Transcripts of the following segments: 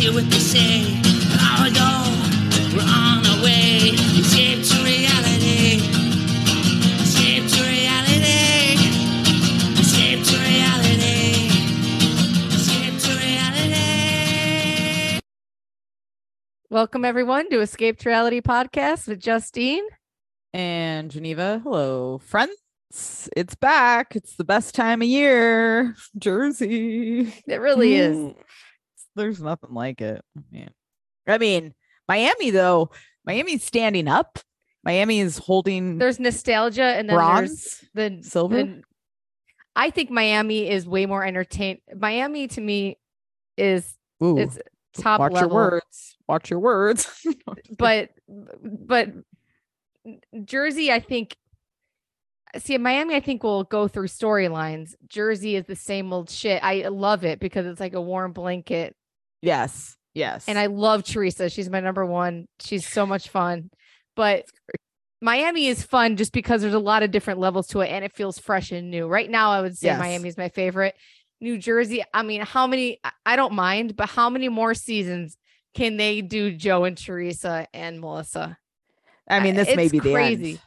hear what they say. Long ago, we're on our way. Escape to reality. Escape to reality. Escape to reality. Escape to reality. Welcome everyone to Escape to Reality podcast with Justine. and Geneva. Hello, friends. It's back. It's the best time of year. Jersey. It really is. Mm. There's nothing like it. Man. I mean, Miami though, Miami's standing up. Miami is holding There's nostalgia and then bronze, there's the silver. the- I think Miami is way more entertain. Miami to me is Ooh, it's top watch level, your words. Watch your words. but but Jersey, I think. See, Miami, I think will go through storylines. Jersey is the same old shit. I love it because it's like a warm blanket. Yes. Yes. And I love Teresa. She's my number one. She's so much fun. But Miami is fun just because there's a lot of different levels to it and it feels fresh and new. Right now, I would say Yes. Miami is my favorite. New Jersey, I mean, how many? I- don't mind, but how many more seasons can they do Joe and Teresa and Melissa? I mean, this may be the crazy. end.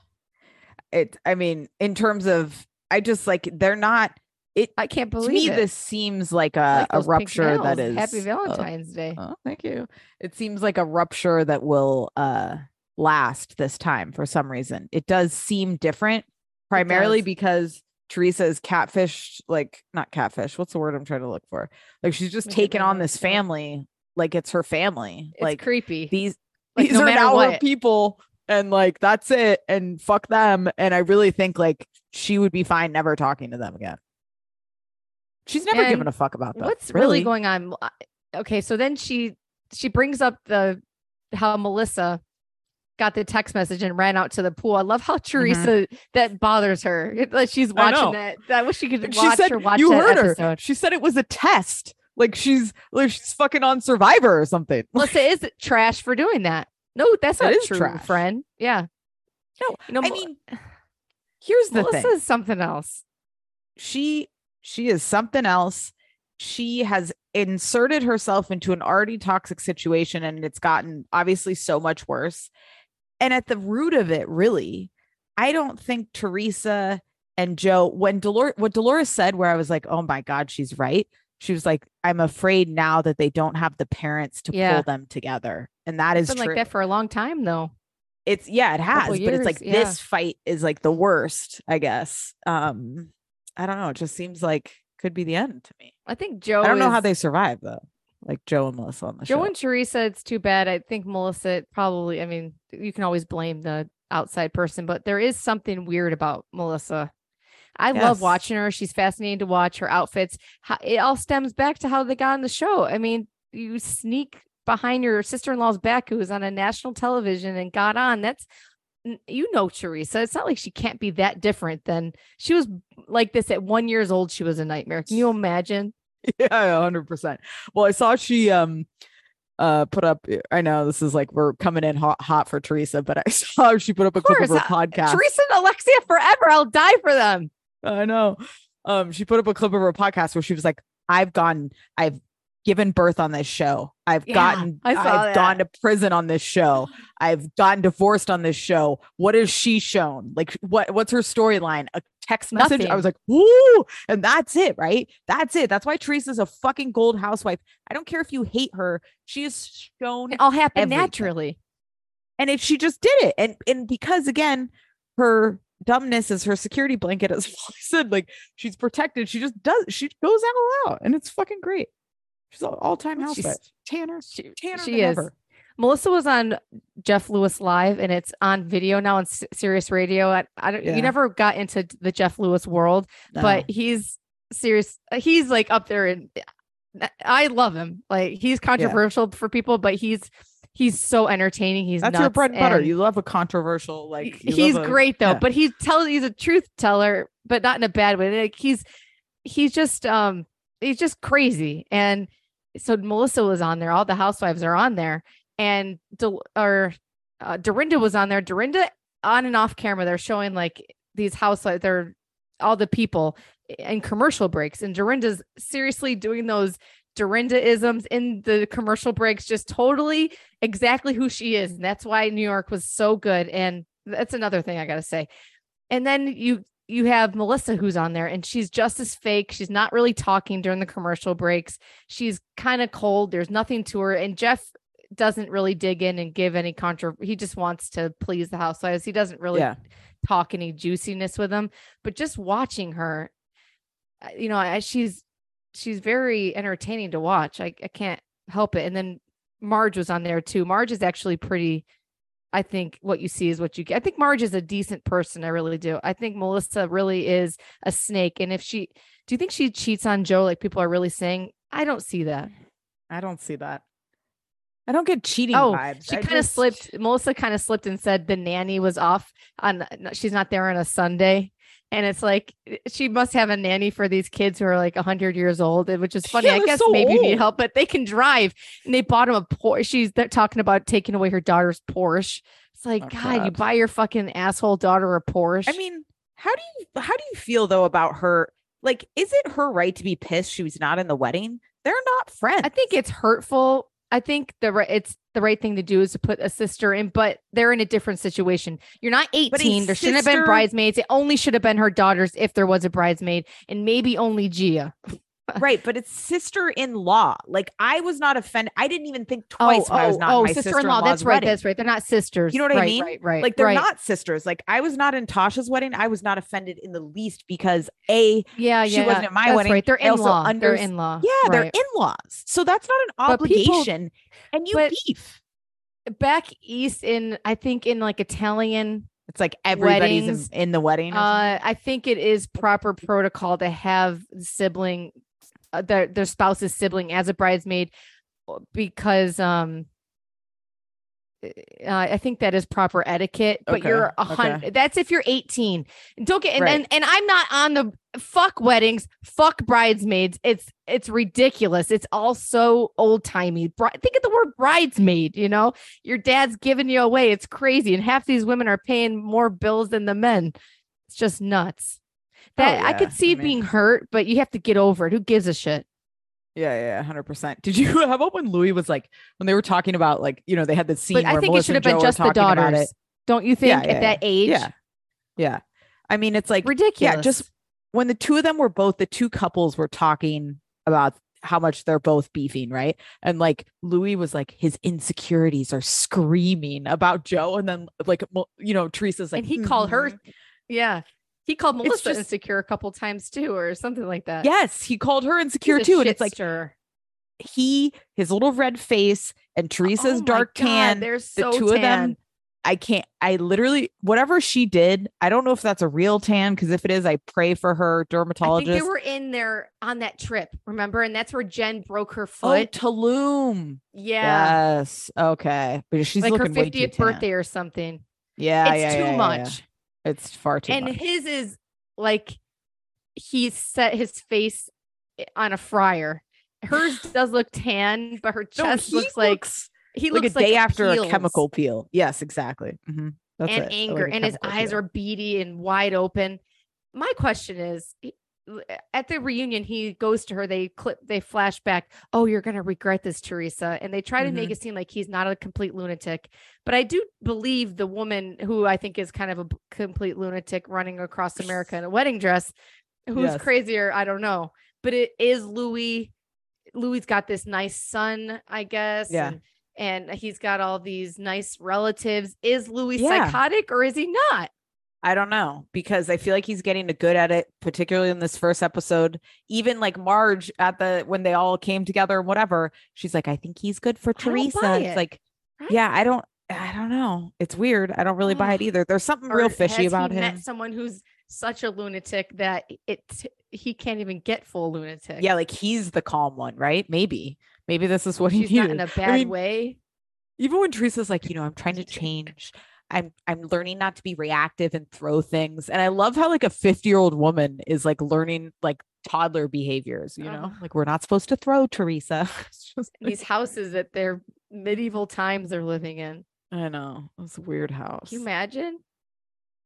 It. I mean, in terms of, I just like they're not. It I can't believe to me, it. this seems like a, Like a rupture that is Happy uh, Valentine's Day. Oh, thank you. It seems like a rupture that will uh last this time for some reason. It does seem different, primarily because Teresa is catfished, like not catfish. What's the word I'm trying to look for? Like she's just taken on this family, like it's her family. It's like creepy. these Like, these no are her people, and like that's it, and fuck them. And I really think like she would be fine never talking to them again. She's never given a fuck about that. What's really going on? Okay, so then she she brings up the how Melissa got the text message and ran out to the pool. I love how Teresa that bothers her. Like she's Mm-hmm. Watching that. I wish she could watch she said her watch you that heard episode. her. She said it was a test. Like she's like she's fucking on Survivor or something. Melissa is trash for doing that. No, that's That not true, trash. friend. Yeah. No, know, I mean, here's the Melissa thing. is something else. She she is something else. She has inserted herself into an already toxic situation and it's gotten obviously so much worse. And at the root of it, really, I don't think Teresa and Joe, when Dolores, what Dolores said, where I was like, oh my God, she's right. She was like, I'm afraid now that they don't have the parents to Yeah. pull them together. And that is It's been true. like that for a long time though. it's yeah, it has, but it's like yeah. this fight is like the worst, I guess. Um, I don't know. It just seems like could be the end to me. I think Joe I don't know how they survive though. Like Joe and Melissa on the Joe show. Joe and Teresa, it's too bad. I think Melissa probably, I mean, you can always blame the outside person, but there is something weird about Melissa. I love watching her. She's fascinating to watch her outfits. How, it all stems back to how they got on the show. I mean, you sneak behind your sister in law's back who was on a national television and got on. That's, you know, Teresa. It's not like she can't be that different than she was like this at one years old. She was a nightmare. Can you imagine? yeah, hundred percent. Well, I saw she um uh put up. I know this is like we're coming in hot, hot for Teresa, but I saw she put up a Of clip of her uh, podcast. Teresa and Alexia forever. I'll die for them. I know. Um, she put up a clip of her podcast where she was like, "I've gone, I've given birth on this show. I've Yeah, gotten, I've gone to prison on this show. I've gotten divorced on this show. What has she shown? Like, what, what's her storyline? A text message? I was like, "Woo!" And that's it, right? That's it. That's why Teresa's a fucking gold housewife. I don't care if you hate her. She has shown It all happened everything. naturally. and if she just did it and and because again her dumbness is her security blanket as I said like she's protected she just does she goes all out and it's fucking great she's all, all-time housewife tanner She, tanner she is. ever. Melissa was on Jeff Lewis live, and it's on video now on S- Sirius Radio. I, I don't. Yeah. You never got into the Jeff Lewis world, but he's serious. He's like up there, and I love him. Like he's controversial for people, but he's he's so entertaining. He's that's your bread and butter and you love a controversial like he's a- great though yeah. but he tells he's a truth teller but not in a bad way like he's he's just um he's just crazy and so melissa was on there all the housewives are on there and Del- or uh, dorinda was on there dorinda on and off camera they're showing like these housewives they're all the people in commercial breaks and dorinda's seriously doing those Dorinda isms in the commercial breaks, just totally exactly who she is. And that's why New York was so good. And that's another thing I gotta say. And then you you have Melissa who's on there and she's just as fake. She's not really talking during the commercial breaks. She's kind of cold. There's nothing to her. And Jeff doesn't really dig in and give any contra. He just wants to please the housewives. He doesn't really Yeah. talk any juiciness with them. But just watching her, uh, you know, she's she's very entertaining to watch. I, I can't help it. And then Marge was on there too. Marge is actually pretty. I think what you see is what you get. I think Marge is a decent person. I really do. I think Melissa really is a snake. And if she, do you think she cheats on Joe like people are really saying? I don't see that. I don't see that. I don't get cheating Oh, vibes. she kind of just- slipped. Melissa kind of slipped and said the nanny was off on. She's not there on a Sunday, and it's like eh, she must have a nanny for these kids who are like hundred years old, which is funny. Yeah, I guess so maybe you need help, but they can drive, and they bought him a Porsche. She's they're talking about taking away her daughter's Porsche. It's like Oh, God, you buy your fucking asshole daughter a Porsche. I mean, how do you how do you feel though about her? Like, is it her right to be pissed she was not in the wedding? They're not friends. I think it's hurtful. I think the right it's the right thing to do is to put a sister in, but they're in a different situation. You're not 18. There shouldn't have been bridesmaids. It only should have been her daughters if there was a bridesmaid, and maybe only Gia. Right, but it's sister in law. Like, I was not offended. I didn't even think twice when I was not oh, my sister-in-law. That's sister-in-law's right. wedding. That's right. They're not sisters. You know what I mean? Right. Right. Like, they're right. not sisters. Like, I was not in Tasha's wedding. I was not offended in the least because a Yeah. she Yeah. wasn't at my That's wedding. Right. They're in law. They're in law. yeah, they're in laws. So that's not an But people- obligation. and you beef. back east in I think in like Italian It's like everybody's in, weddings, in the wedding. Uh, I think it is proper protocol to have sibling, their their spouse's sibling as a bridesmaid, uh, because um, uh, I think that is proper etiquette. But Okay, you're a okay. hundred. That's if you're 18. Don't get and, Right. and and I'm not on the fuck weddings, fuck bridesmaids. It's it's ridiculous. It's all so old timey. think of the word bridesmaid. You know, your dad's giving you away. It's crazy, and half these women are paying more bills than the men. It's just nuts. That I Oh, yeah. could see I mean- being hurt, but you have to get over it. Who gives a shit? Yeah, yeah, hundred percent. Did you? How about when Louis was like, when they were talking about like, you know, they had the scene But where I think it should have been just the daughters. Don't you think Yeah, at yeah, that age? Yeah, yeah. I mean, it's like, Ridiculous. yeah, just when the two of them were both the two couples were talking about how much they're both beefing, right? And like Louis was like, his insecurities are screaming about Joe, and then like, you know, Teresa's like, and he called her. "Mhm." Yeah. He called Melissa just- insecure a couple times too, or something like that. Yes, he called her insecure too, and it's like he, his little red face, and Teresa's Oh dark God, tan. They're the so two of them I can't I literally whatever she did, I don't know if that's a real tan because if it is, I pray for her I think dermatologist. they were in there on that trip, remember? And that's where Jen broke her oh, foot. Tulum. yeah. Yes. Okay. But she's like her looking way too 50th tan. birthday or something. Yeah. it's yeah, too yeah, yeah, yeah. It's far too and much. his is like he set his face on a fryer. Hers does look tan, but her chest he looks like he looks like a day like after peels a chemical peel. Yes, exactly. Mhm. That's and it, anger, a and his eyes peel. are beady and wide open. My question is. L- At the reunion, he goes to her. They clip, they flash back. Oh, you're gonna regret this, Teresa. And they try to make Mhm. it seem like he's not a complete lunatic. But I do believe the woman who I think is kind of a complete lunatic running across America in a wedding dress, who's Yes. crazier, I don't know. But it is Louis. Louis's got this nice son, I guess. Yeah. And, and he's got all these nice relatives. Is Louis Yeah. psychotic or is he not? I don't know because I feel like he's getting a good at it, particularly in this first episode. Even like Marge at the when they all came together and whatever, she's like, I think he's good for Teresa. buy It's like, Right? yeah, I don't, I don't know. It's weird. I don't really buy it either. There's something Or real fishy about him. Met someone who's such a lunatic that it he can't even get full lunatic. Yeah, like he's the calm one, right? Maybe, maybe this is what he not in a bad mean, way. Even when Teresa's like, you know, I'm trying to change. I'm I'm learning not to be reactive and throw things. And I love how like a 50 year old woman is like learning like toddler behaviors. You know, Ugh. like we're not supposed to throw Teresa. Just These houses that they're medieval times they're living in. I know it's a weird house. Can you imagine?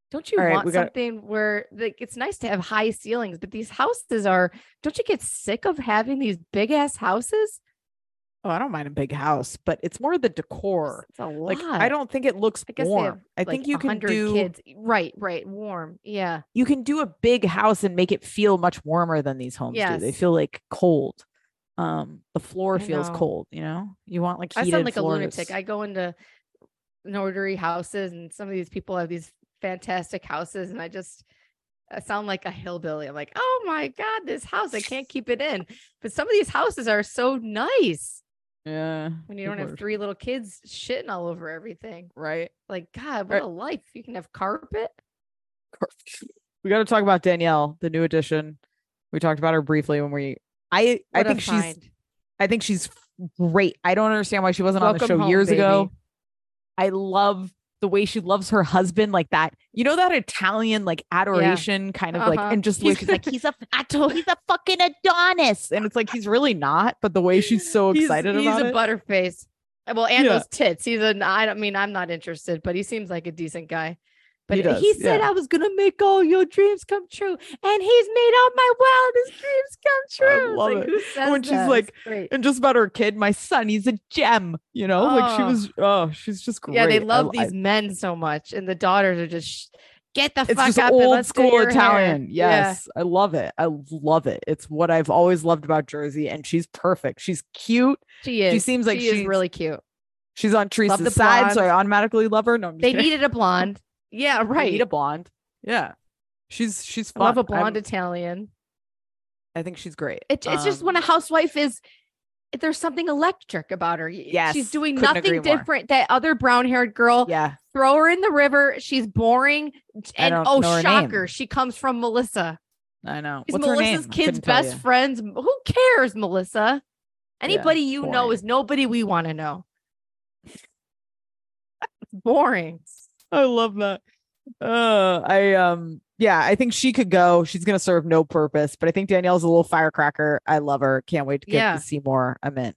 Don't you All right, want got- something where like it's nice to have high ceilings, but these houses are don't you get sick of having these big ass houses? Oh, I don't mind a big house, but it's more the decor. It's a lot. Like I don't think it looks I guess warm. have, I like, think you can do kids. Right, right, warm. Yeah. you can do a big house and make it feel much warmer than these homes do. They feel like cold. Um, the floor I feels know. cold. You know, you want like I sound like floors. a lunatic. I go into notary houses and some of these people have these fantastic houses and I just I sound like a hillbilly. I'm like, oh my God, this house, I can't keep it in. But some of these houses are so nice yeah, when you don't have three little kids shitting all over everything. right. Like, God, what Right. a life. You can have carpet. We got to talk about Danielle, the new addition. We talked about her briefly when we. I I What a think she's. I think she's great. I don't understand why she wasn't on the show home, years ago. I love the way she loves her husband, like that. You know that Italian like adoration kind of like, Uh-huh. and just way she's like, he's a he's a fucking Adonis, and it's like he's really not, but the way she's so He's- excited he's, about a it. butterface. Uh, Well, and Yeah. those tits. He's a. I don't mean I'm not interested, but he seems like a decent guy. But He he, said yeah. I was gonna make all your dreams come true, and he's made all my wildest dreams come true. It's love like, it. When she's that? Like, and just about her kid, my son, he's a gem. You know, like she Oh. was. Oh, she's just great. yeah, they love I- these men so much, and the daughters are just get the it's fuck just up and old school your hair." Italian. Yeah. Yes, I love it. I love it. It's what I've always loved about Jersey, and she's perfect. She's cute. she is. She seems like she is she's- really cute. She's on Teresa's the side, so I automatically love her. No, They kidding. needed a blonde. Yeah, right. need a blonde. Yeah, she's she's I fun. love a I'm- blonde Italian. I think she's great. It, it's just when a Um, housewife is there's something electric about her. Yes, she's doing couldn't nothing different. That other brown haired girl, yeah, throw her in the river. She's boring. And oh, name. shocker, she comes from Melissa. I know. She's What's her Melissa's? Kids' best friends. Who cares, Melissa? Anybody you know is nobody we want to know. It's boring. I love that. Uh, I um, yeah, I think she could go. She's gonna serve no purpose, but I think Danielle's a little firecracker. I love her. Can't wait to get Yeah. to see more. I'm in.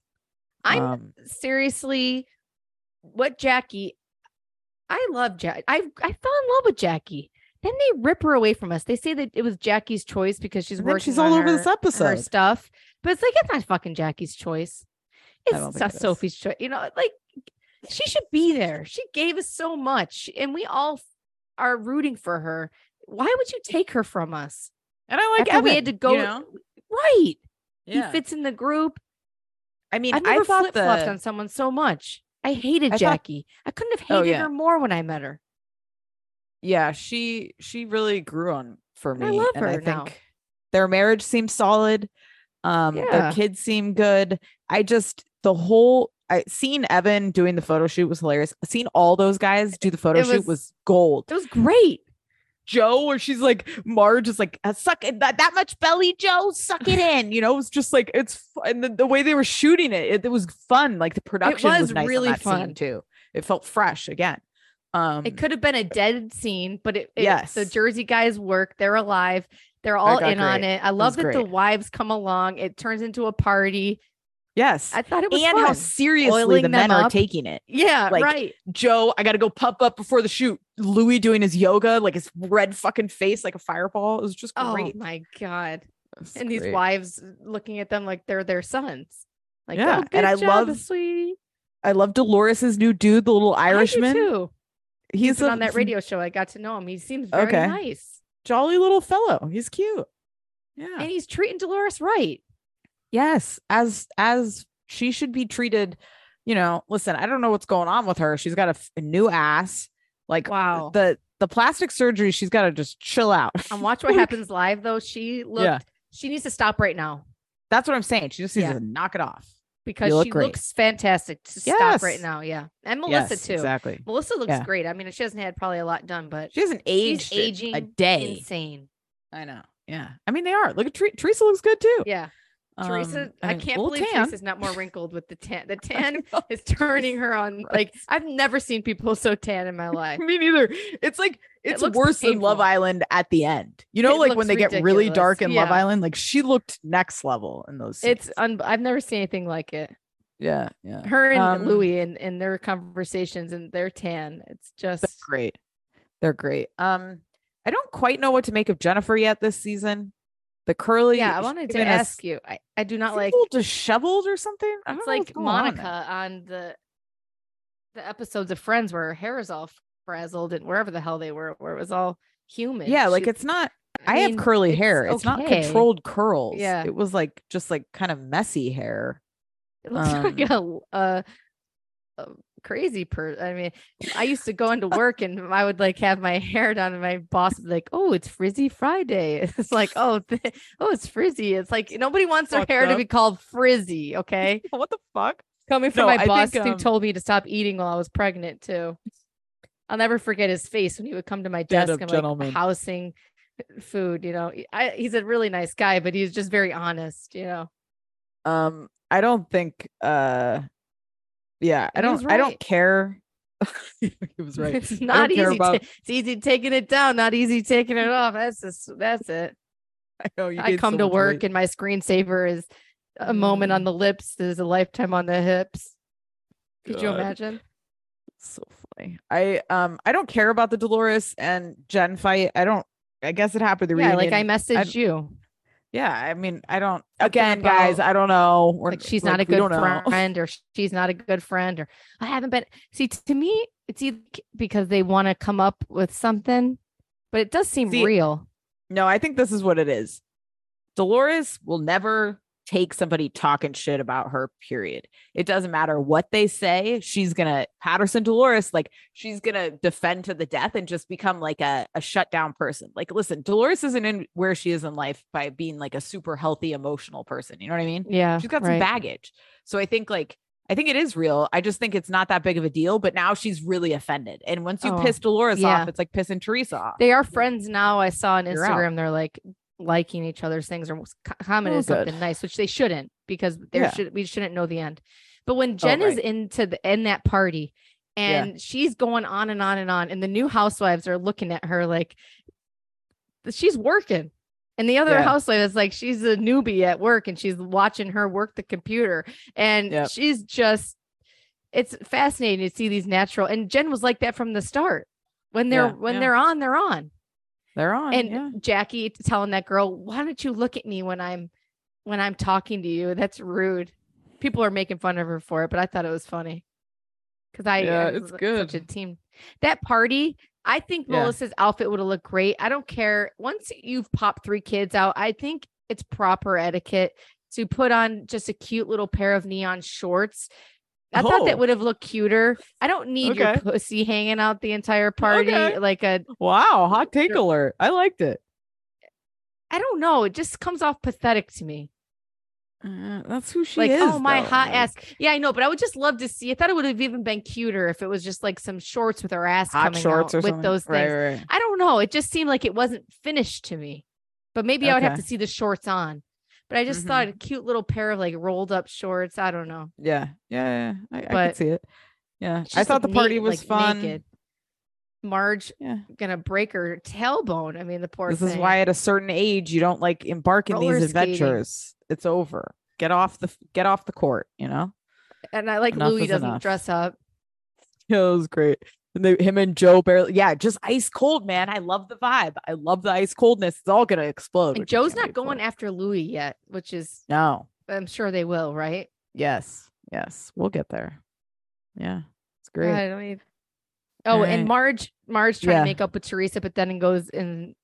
I'm um, seriously what Jackie. I love Jack. I I fell in love with Jackie. Then they rip her away from us. They say that it was Jackie's choice because she's working. she's all over this her- her episode. stuff. But it's like it's not fucking Jackie's choice. It's not. Sophie's choice. You know, like she should be there. She gave us so much, and we all are rooting for her. Why would you take her from us? And I like After we had to go, You know? right? Yeah. He fits in the group. I mean, I've never I thought flip flopped the on someone so much. I hated I thought- Jackie. I couldn't have Oh, hated yeah. her more when I met her. yeah, she she really grew on for me. I love and I her now. their marriage seems solid. Um, Yeah. their kids seem good. I just the whole I seen Evan doing the photo shoot was hilarious. Seeing all those guys do the photo It shoot was- was gold. It was great. Joe, where she's like, Marge is like, "Uh, suck it, that, that much belly, Joe, suck it in. You know, it was just like, it's and the, the way they were shooting it, it, it was fun. Like the production was, was nice really on that scene fun. too. It felt fresh again. Um, It could have been a dead scene, but it, it- Yes. the Jersey guys work. They're alive. They're all in on it. I love that the wives come along. It turns into a party. Yes, I thought it was and fun. how seriously Oiling the men them are taking it. yeah, like, right. Joe, I got to go pump up before the shoot. Louis doing his yoga, like his red fucking face like a fireball. It was just Oh great. my god! It was And these wives uh, looking at them like they're their sons. Like, Yeah, oh, and I job, love sweetie. I love Dolores's new dude, the little Irishman. I do too. He's He's been a on that radio show. I got to know him. He seems very Okay. nice, jolly little fellow. He's cute. Yeah. and he's treating Dolores right. Yes, as as she should be treated. You know, listen, I don't know what's going on with her. She's got a new ass. Like Wow. the the plastic surgery, she's got to just chill out. And Watch What Happens Live, though, she looked. Yeah. She needs to stop right now That's what I'm saying. She just needs Yeah. to knock it off. because look she great. looks fantastic. To stop right now, yeah, and Melissa Yes, too. Exactly. Melissa looks Yeah. great. I mean, she hasn't had probably a lot done, but She hasn't aged aging a day. insane. I know. Yeah. I mean, they are. Look at Ter- Teresa looks good too. Yeah, Teresa. Um, I, mean, can't believe tan. Teresa's not more wrinkled with the tan. The tan is turning her on. Like I've never seen people so tan in my life. Me neither. It's like it's looks worse than Love. Island at the end. You know, It like when they get really dark in Love Island. Like she looked next level in those. It's scenes. un- I've never seen anything like it. yeah, yeah. Her and Um, Louis and, and their conversations and their tan. It's just great. They're great. Um, I don't quite know what to make of Jennifer yet this season. The curly. Yeah, I wanted to ask you. I, I do not like disheveled or something. I don't it's like going on Monica on, the the episodes of Friends where her hair is all frazzled and wherever the hell they were, where it was all human. Yeah, like She- it's not. I, have mean, curly it's hair. It's not controlled curls. Yeah. it was like just like kind of messy hair. It looks Um, like a, a, a crazy person. I mean, I used to go into work and I would like have my hair done, and my boss would be like, "Oh, it's Frizzy Friday." It's like, "Oh, th- oh, it's frizzy." It's like nobody wants their Fucked hair to be called frizzy. Okay, what the fuck? coming from No, my I boss think, who um, told me to stop eating while I was pregnant too. I'll never forget his face when he would come to my desk and gentleman. like housing food. You know, I, he's a really nice guy, but he's just very honest. You know, Um, I don't think. Uh, yeah, I And he was don't. I don't care. he was right. It's don't easy. about- ta- it's easy taking it down, not easy taking it off. That's just that's it. I know you I come so to work weight. and my screensaver is a moment on Mm. the lips. There's a lifetime on the hips. Could you imagine? so funny. I um I don't care about the Dolores and Jen fight. I don't. I guess it happened. The Yeah, like I reunion. messaged you. Yeah, I mean, I don't. Something Again, guys, I don't know. We're, Like she's not a good don't know. friend, or she's not a good friend, or I haven't been. See, to me, it's because they want to come up with something, but it does seem See, real. No, I think this is what it is. Dolores will never take somebody talking shit about her, period. It doesn't matter what they say. She's going to, Patterson Dolores, like, she's going to defend to the death and just become like a, a shut down person. Like, listen, Dolores isn't in where she is in life by being like a super healthy, emotional person. You know what I mean? Yeah, She's got some baggage. So I think, like, I think it is real. I just think it's not that big of a deal, but now she's really offended. And once you Oh, piss Dolores yeah. off, it's like pissing Teresa off. They are friends now. I saw on You're out. Instagram they're like liking each other's things or s- co- commented Oh, good. something nice, which they shouldn't because there Yeah. should we shouldn't know the end. But when oh, Jen is right. into the in that party Yeah. and she's going on and on and on, and the new housewives are looking at her like she's working. And the other Yeah. housewife is like she's a newbie at work and she's watching her work the computer. And Yep. she's just it's fascinating to see these natural and Jen was like that from the start. When they're Yeah, when yeah. they're on, they're on They're on. and yeah. Jackie telling that girl, "Why don't you look at me when I'm when I'm talking to you?" That's rude. People are making fun of her for it, but I thought it was funny because I Yeah, it's was Such a good. team. That party, I think Yeah. Melissa's outfit would have looked great. I don't care. Once you've popped three kids out, I think it's proper etiquette to put on just a cute little pair of neon shorts. I thought Oh. that would have looked cuter. I don't need your pussy hanging out the entire party Okay. like a Wow, hot take alert. I liked it. I don't know. It just comes off pathetic to me. Uh, that's who she like, is. oh my though, hot like, ass. Yeah, I know, but I would just love to see. I thought it would have even been cuter if it was just like some shorts with her ass Hot coming shorts out with something. those things. right, right. I don't know. It just seemed like it wasn't finished to me. But maybe I would have to see the shorts on. But I just Mhm. thought a cute little pair of like rolled up shorts. I don't know. Yeah, yeah, yeah. I, I could see it. Yeah, I thought the party was like, fun. naked. Marge Yeah, gonna break her tailbone. I mean, the poor this thing. is why at a certain age you don't like embark in Roller these skating. adventures. It's over. Get off the get off the court. You know. And I like enough Louis doesn't enough. dress up. Yeah, it was great. And they, him and Joe barely, yeah, just ice cold, man. I love the vibe. I love the ice coldness. It's all gonna explode. And Joe's not going after Louis yet, which is No. I'm sure they will, right? Yes. Yes. We'll get there. Yeah. It's great. I don't even. Oh, and Marge, Marge trying Yeah. to make up with Teresa, but then it goes and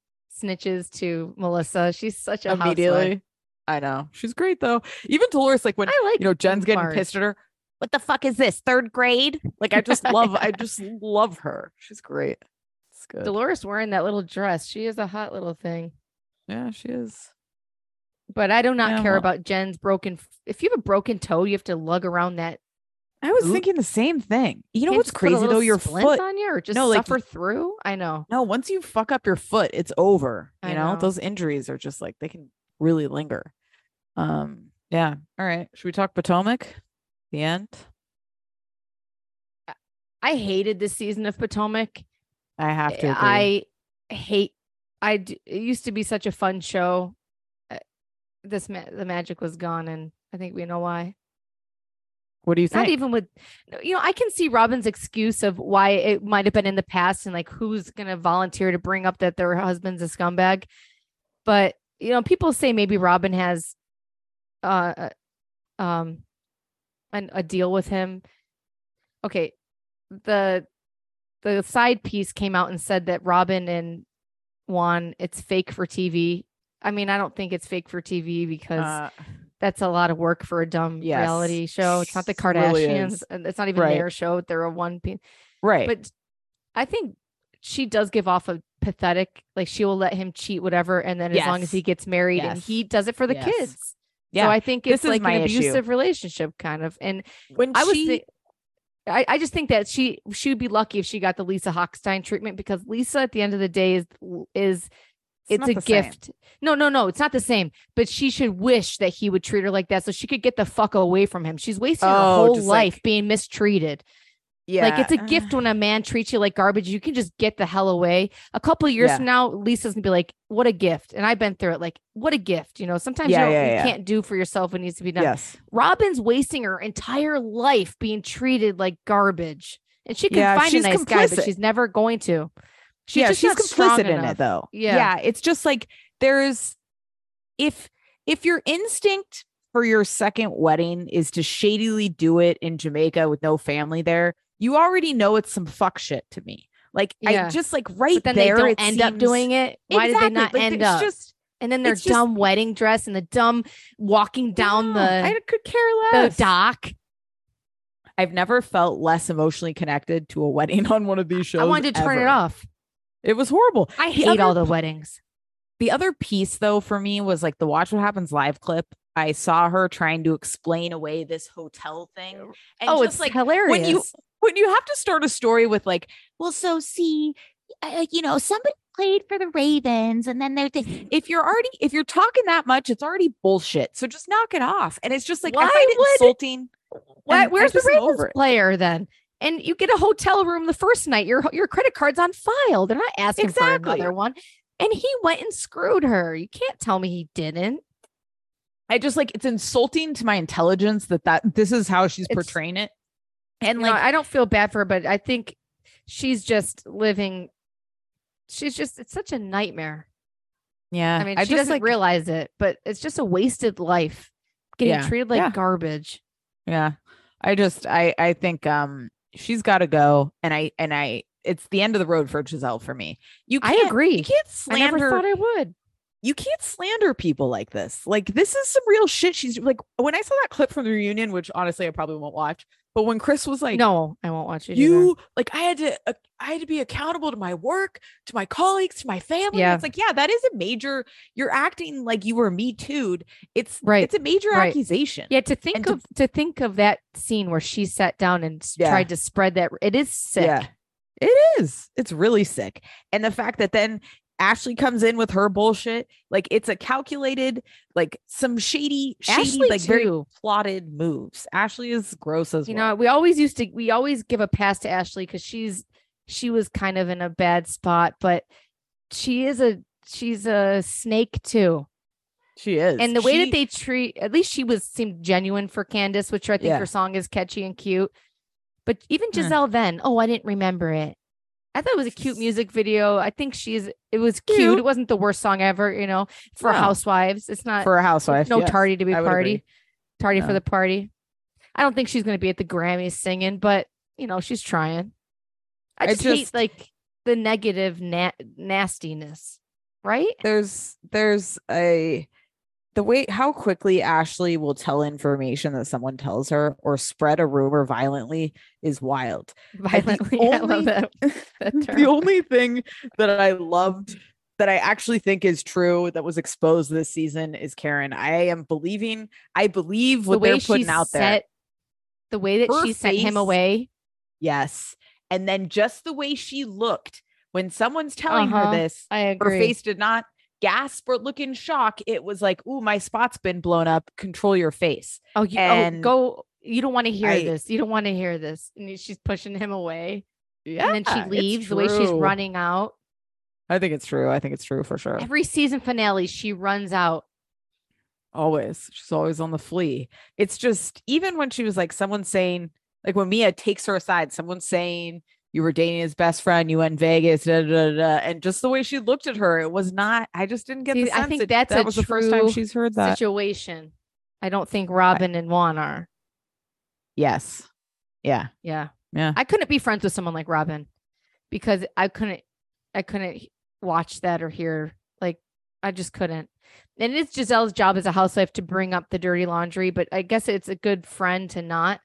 snitches to Melissa. She's such a Immediately. housewife. I know. She's great though. Even Dolores, like when I like you know Jen's getting Marge. pissed at her. What the fuck is this? Third grade? Like I just love I just love her. She's great. It's good. Dolores wearing that little dress. She is a hot little thing. yeah, she is. But I do not Yeah, care well- about Jen's broken. If you have a broken toe, you have to lug around that. I was Oop. thinking the same thing. You know what's just put a crazy though? Your splint foot. on you, or just No, like, suffer through. I know. No, once you fuck up your foot, it's over. You know? know. those injuries are just like they can really linger. Um, yeah. All right. Should we talk Potomac? The end. I hated this season of Potomac. I have to. Agree. I hate. I d- it used to be such a fun show. Uh, This ma- the magic was gone, and I think we know why. What do you think? not even with you know i can see robyn's excuse of why it might have been in the past and like who's going to volunteer to bring up that their husband's a scumbag but you know people say maybe robin has uh uh, um an, a deal with him okay the the side piece came out and said that robyn and juan it's fake for tv i mean i don't think it's fake for tv because Uh, that's a lot of work for a dumb Yes. reality show. It's not the Kardashians, and it's not even Right. their show. They're a one piece. right. But I think she does give off a pathetic, like she will let him cheat, whatever, and then as long as he gets married and he does it for the Yes. kids. Yeah. So I think This it's is like my an issue. abusive relationship, kind of. And when I was, she, thi- I, I just think that she she would be lucky if she got the Lisa Hochstein treatment because Lisa, at the end of the day, is is it's, not a the same. gift. No, no, no, it's not the same. But she should wish that he would treat her like that so she could get the fuck away from him. She's wasting her Oh, whole life like- being mistreated. Yeah, Like it's a gift when a man treats you like garbage. You can just get the hell away. A couple of years Yeah. from now, Lisa's gonna be like, "What a gift!" And I've been through it. Like, what a gift. You know, sometimes Yeah, you, yeah, you can't do for yourself what needs to be done. yes. Robyn's wasting her entire life being treated like garbage, and she can find a nice guy, but she's never going to. She's yeah, just she's complicit in enough. it though. Yeah. yeah, it's just like there's if if your instinct for your second wedding is to shadily do it in Jamaica with no family there, you already know it's some fuck shit to me. Like Yeah. I just like right But then there, they don't end up doing it. Why did they not Like, end it's up? Just and then their just- dumb wedding dress and the dumb walking down No, I could care less the dock. I've never felt less emotionally connected to a wedding on one of these shows. I wanted to turn it off. It was horrible. I The hate other all the weddings. The other piece, though, for me was like the Watch What Happens live clip. I saw her trying to explain away this hotel thing. Oh, and oh, just it's like hilarious. when you when you have to start a story with like, well, so see, uh, you know, somebody played for the Ravens, and then they're th- if you're already if you're talking that much, it's already bullshit. So just knock it off. And it's just like I Why would- insulting. Where's the Ravens player then? And you get a hotel room the first night. Your your credit card's on file. They're not asking for Exactly. another one. And he went and screwed her. You can't tell me he didn't. I just like it's insulting to my intelligence that that this is how she's It's- portraying it. And You know, like I don't feel bad for her, but I think she's just living. She's just it's such a nightmare. yeah, I mean, I she just doesn't like realize it, but it's just a wasted life getting Yeah, treated like yeah. garbage. Yeah. I just I I think um she's got to go and I and I it's the end of the road for Gizelle for me. You I agree. You can't I never thought I would. You can't slander people like this. Like this is some real shit she's like when I saw that clip from the reunion which honestly I probably won't watch, but when Chris was like no, I won't watch it. either. you like I had to uh, I had to be accountable to my work, to my colleagues, to my family. Yeah. It's like, yeah, that is a major you're acting like you were me too'd. It's Right, it's a major right. accusation. Yeah, to think to- of to think of that scene where she sat down and Yeah. tried to spread that it is sick. Yeah. It is. It's really sick. And the fact that then Ashley comes in with her bullshit, like it's a calculated, like some shady, shady, Ashley like very plotted moves. Ashley is gross as You well. know, we always used to we always give a pass to Ashley because she's she was kind of in a bad spot, but she is a she's a snake too. she is. And the way She- that they treat at least she was seemed genuine for Candace, which I think Yeah. her song is catchy and cute. But even Hmm. Gizelle then, oh, I didn't remember it. I thought it was a cute music video. I think she's it was cute. Cute. It wasn't the worst song ever, you know, for No. housewives. It's not for a housewife. no yes, tardy to be party. Tardy No. for the party. I don't think she's gonna be at the Grammys singing, but you know, she's trying. I I just, hate like the negative na- nastiness, right? There's there's a the way how quickly Ashley will tell information that someone tells her or spread a rumor violently is wild. Violently. I only- love that. that the only thing that I loved that I actually think is true that was exposed this season is Karen. I am believing, I believe the what way they're putting out there. the way that Her she sent him away. Yes. And then just the way she looked when someone's telling Uh-huh. her this, I agree. her face did not gasp or look in shock. It was like, ooh, my spot's been blown up. Control your face. oh, you, oh, go. You don't want to hear I- this. You don't want to hear this. And she's pushing him away. Yeah. and then she leaves the way she's running out. I think it's true. I think it's true for sure. Every season finale, she runs out. Always. She's always on the flea. It's just even when she was like someone saying, like when Mia takes her aside, someone saying you were dating his best friend, you went in Vegas, da, da, da, da," and just the way she looked at her, it was not. I just didn't get See, the I think that that's that a was the first time she's heard that. Situation. I don't think Robyn and Juan are. yes. Yeah. Yeah. Yeah. I couldn't be friends with someone like Robyn because I couldn't I couldn't watch that or hear like I just couldn't. And it's Gizelle's job as a housewife to bring up the dirty laundry, but I guess it's a good friend to not.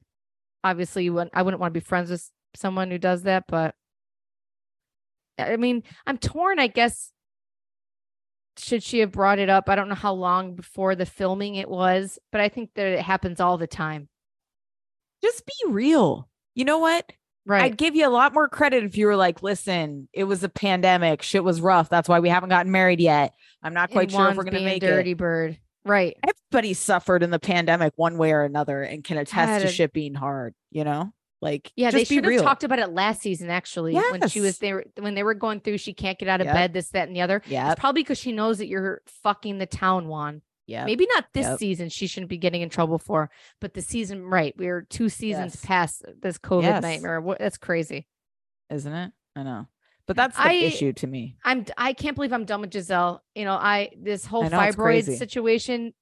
Obviously, you wouldn't, I wouldn't want to be friends with someone who does that, but I mean, I'm torn, I guess. Should she have brought it up? I don't know how long before the filming it was, but I think that it happens all the time. Just be real. You know what? Right. I'd give you a lot more credit if you were like, listen, it was a pandemic. Shit was rough. That's why we haven't gotten married yet. I'm not quite And sure if we're going to make dirty it. bird. Right. Everybody suffered in the pandemic one way or another and can attest to a- shit being hard, you know? Like, Yeah, they should have real. talked about it last season actually. When she was there when they were going through she can't get out of Yep. bed, this, that, and the other. Yeah. It's probably because she knows that you're fucking the town one. Yeah. Maybe not this Yep. season. She shouldn't be getting in trouble for, but the season, right? We're two seasons Yes. past this COVID Yes. nightmare. That's crazy. Isn't it? I know. But that's the I- issue to me. I'm I can't believe I'm done with Gizelle. You know, I this whole I know, fibroid situation.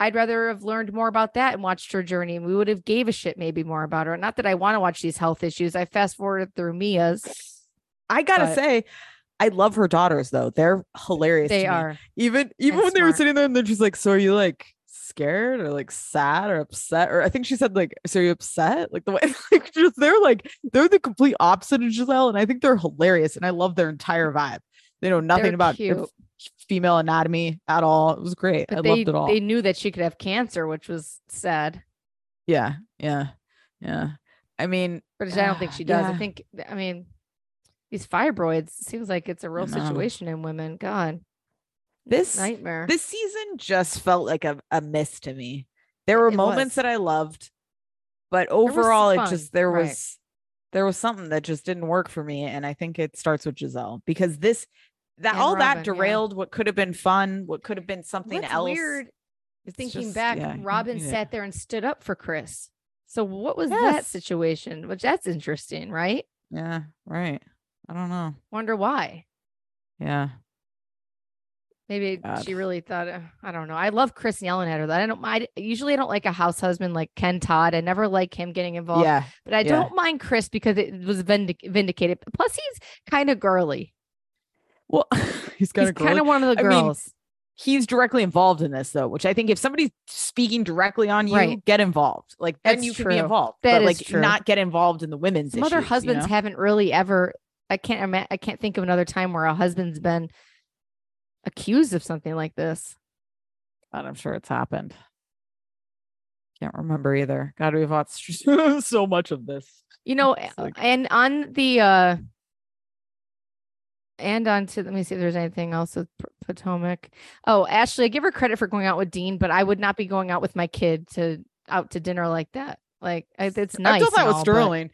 I'd rather have learned more about that and watched her journey. And We would have gave a shit maybe more about her. Not that I want to watch these health issues. I fast forwarded through Mia's. I gotta But- say, I love her daughters though. They're hilarious. They to me. are. even even and when they were sitting there and then she's like, "So are you like scared or like sad or upset?" Or I think she said like, "So are you upset?" Like the way like just they're like they're the complete opposite of Gizelle, and I think they're hilarious, and I love their entire vibe. They know nothing They're about. Female anatomy at all. It was great. But I they loved it all. they knew that she could have cancer, which was sad. yeah, yeah, yeah. I mean, But I don't think she does. I think I mean these fibroids seems like it's a real situation in women. God, this nightmare. this season just felt like a, a miss to me. There were It moments was. that I loved, but overall, it just there right. was there was something that just didn't work for me, and I think it starts with Gizelle because this that And all that Robyn, yeah. derailed what could have been fun, what could have been something What's else. weird thinking just- back, yeah, Robyn it. sat there and stood up for Chris. So what was that situation? Which that's interesting, right? Yeah, right. I don't know. Wonder why. Yeah, Maybe God. she really thought. uh, I don't know. I love Chris yelling at her. That I don't. I usually I don't like a house husband like Ken Todd. I never like him getting involved. yeah. But I yeah. don't mind Chris because it was vindic- vindicated. Plus, he's kind of girly. Well, he's of kind of one of the I mean, girls. he's directly involved in this though, which I think if somebody's speaking directly on you, Right. get involved. Like then That's you can be involved, That but like true. not get involved in the women's. Some other issues, you husbands know? haven't really ever. I can't. ima- I can't think of another time where a husband's been accused of something like this. God, I'm sure it's happened. Can't remember either. God, we've watched so much of this. You know, like- and on the uh and on to let me see if there's anything else with Potomac. Oh, Ashley, I give her credit for going out with Dean, but I would not be going out with my kid to out to dinner like that. Like it's nice. I thought that was Sterling.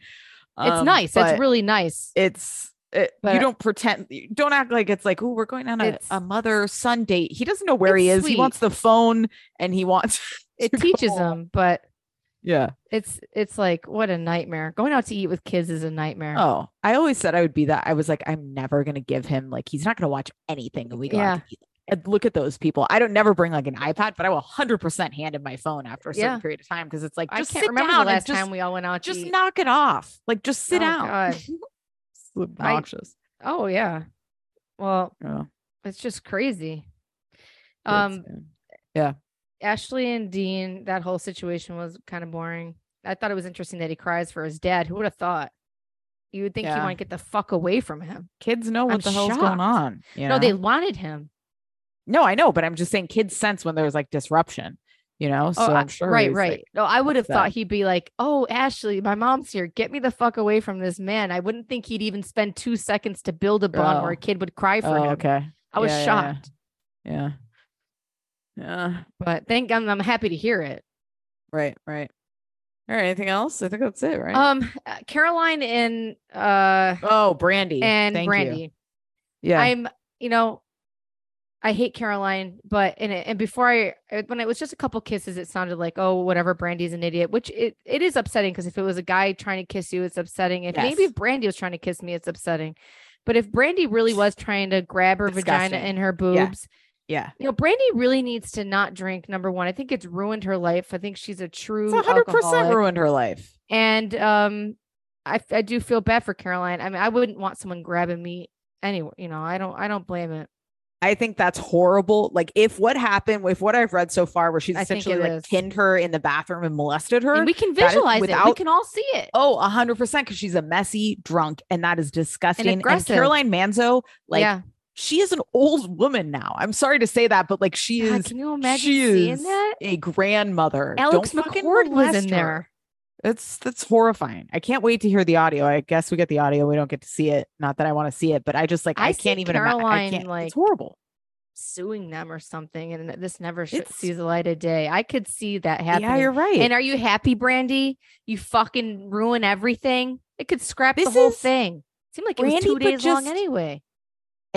It's Um, nice. It's really nice. it's it, but- you don't pretend you don't act like it's like oh we're going on a, a mother son date he doesn't know where he It's is he wants the phone and he wants It teaches him, but yeah it's it's like what a nightmare. Going out to eat with kids is a nightmare. oh i always said i would be that i was like i'm never gonna give him like he's not gonna watch anything when we go Yeah. to eat. And look at those people i don't never bring like an ipad but i will 100% hand him my phone after a certain Yeah. period of time because it's like I just can't sit remember down the last just, time we all went out just eat. knock it off like just sit Oh, down obnoxious Oh yeah. Well, yeah. it's just crazy. It's, Um uh, Ashley and Dean, that whole situation was kind of boring. I thought it was interesting that he cries for his dad. Who would have thought? You would think he Yeah. want to get the fuck away from him. kids know what I'm the hell's shocked. going on you No, they wanted him. No, I know, but I'm just saying kids sense when there's like disruption, you know? Oh, so oh, I- I'm sure. right, right. like, no, I would have thought he'd be like, "Oh, Ashley, my mom's here. Get me the fuck away from this man." I wouldn't think he'd even spend two seconds to build a bond where Oh. a kid would cry for oh, him. okay. I was Yeah, yeah, yeah. shocked, Yeah. Yeah. but thank I'm, I'm happy to hear it. Right. Right. All right. Anything else? I think that's it, right? Um, uh, Caroline and uh oh, Brandi. and Thank you. Brandi. Yeah. I'm, you know, I hate Caroline, but and it, and before I uh, when it was just a couple kisses, it sounded like oh whatever, Brandi's an idiot, which it, it is upsetting because if it was a guy trying to kiss you, it's upsetting. If maybe if Brandi was trying to kiss me, it's upsetting. But if Brandy really was trying to grab her vagina Disgusting. and her boobs, Yeah. You know, Brandi really needs to not drink. Number one, I think it's ruined her life. I think she's a true It's hundred percent ruined her life. And um, I I do feel bad for Caroline. I mean, I wouldn't want someone grabbing me anyway. You know, I don't I don't blame it. I think that's horrible. Like if what happened, if what I've read so far, where she's I essentially like is. pinned her in the bathroom and molested her. And we can visualize it. We can all see it. oh, a hundred percent, because she's a messy drunk, and that is disgusting. And, aggressive. Caroline Manzo, like yeah. She is an old woman now. I'm sorry to say that, but like she God, is can you imagine she is that? a grandmother. Alex Don't fucking McCord was in her. there. It's that's horrifying. I can't wait to hear the audio. I guess we get the audio. We don't get to see it. Not that I want to see it, but I just like I, I can't even imagine. I Caroline, can't. like, it's horrible. Suing them or something, and this never sh- It's- sees the light of day. I could see that happening. Yeah, you're right. And are you happy, Brandi? You fucking ruin everything. It could scrap the This whole is- thing. Seemed like it was two days long anyway.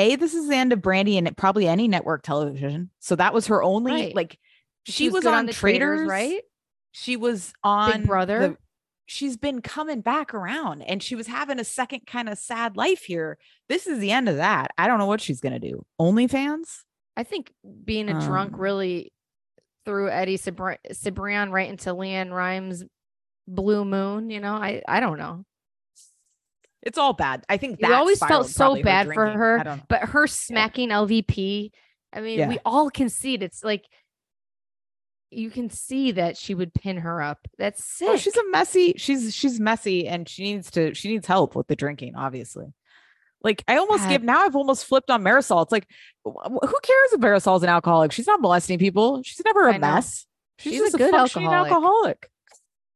A this is the end of brandi and probably any network television so that was her only Right. like she, was, good on, the Traitors, right? she was on Brother. the- she's been coming back around and she was having a second kind of sad life here this is the end of that i don't know what she's gonna do onlyfans I think being a drunk Um, really threw Eddie Cibr- Cibrian right into LeAnn Rimes' Blue Moon. You know, I I don't know, it's all bad i think that always felt so bad for her, don't know. but her smacking LVP. I mean, we all can see it. It's like you can see that she would pin her up. That's sick. Oh, she's a messy she's she's messy and she needs to she needs help with the drinking obviously like i almost God. give now i've almost flipped on marisol it's like wh- wh- who cares if marisol's an alcoholic she's not molesting people she's never a mess she's, She's a just a, good functioning alcoholic. alcoholic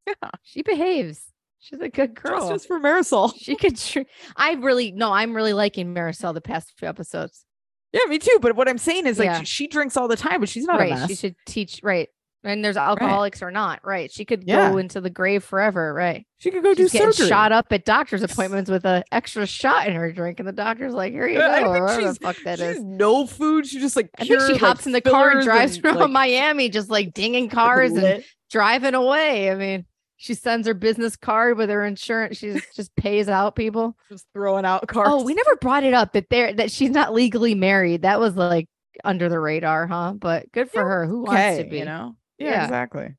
yeah she behaves. She's a good girl. justice for marisol she could. Tr- I really no. I'm really liking Marisol the past few episodes. yeah me too but what i'm saying is like Yeah. she, she drinks all the time but she's not a right. mess She should teach. Right. And there's alcoholics or not. Right. She could Yeah. go into the grave forever. Right. she could go She's do surgery shot up at doctor's appointments with an extra shot in her drink, and the doctor's like, "Here you go." I or think the she's- fuck that she is. no food she just like I think she pure, hops like, in the car and drives and, around like, Miami, just like dinging cars and driving away. I mean, she sends her business card with her insurance. She just, just pays out people. just throwing out cars Oh, we never brought it up that there that she's not legally married. That was like under the radar, huh? But good for Yeah, her. Who wants to be? you know yeah, Yeah. exactly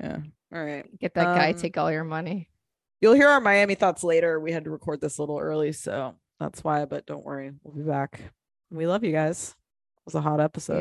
yeah all right Get that guy, Um, take all your money. You'll hear our Miami thoughts later. We had to record this a little early, so that's why, but don't worry. We'll be back. We love you guys. It was a hot episode.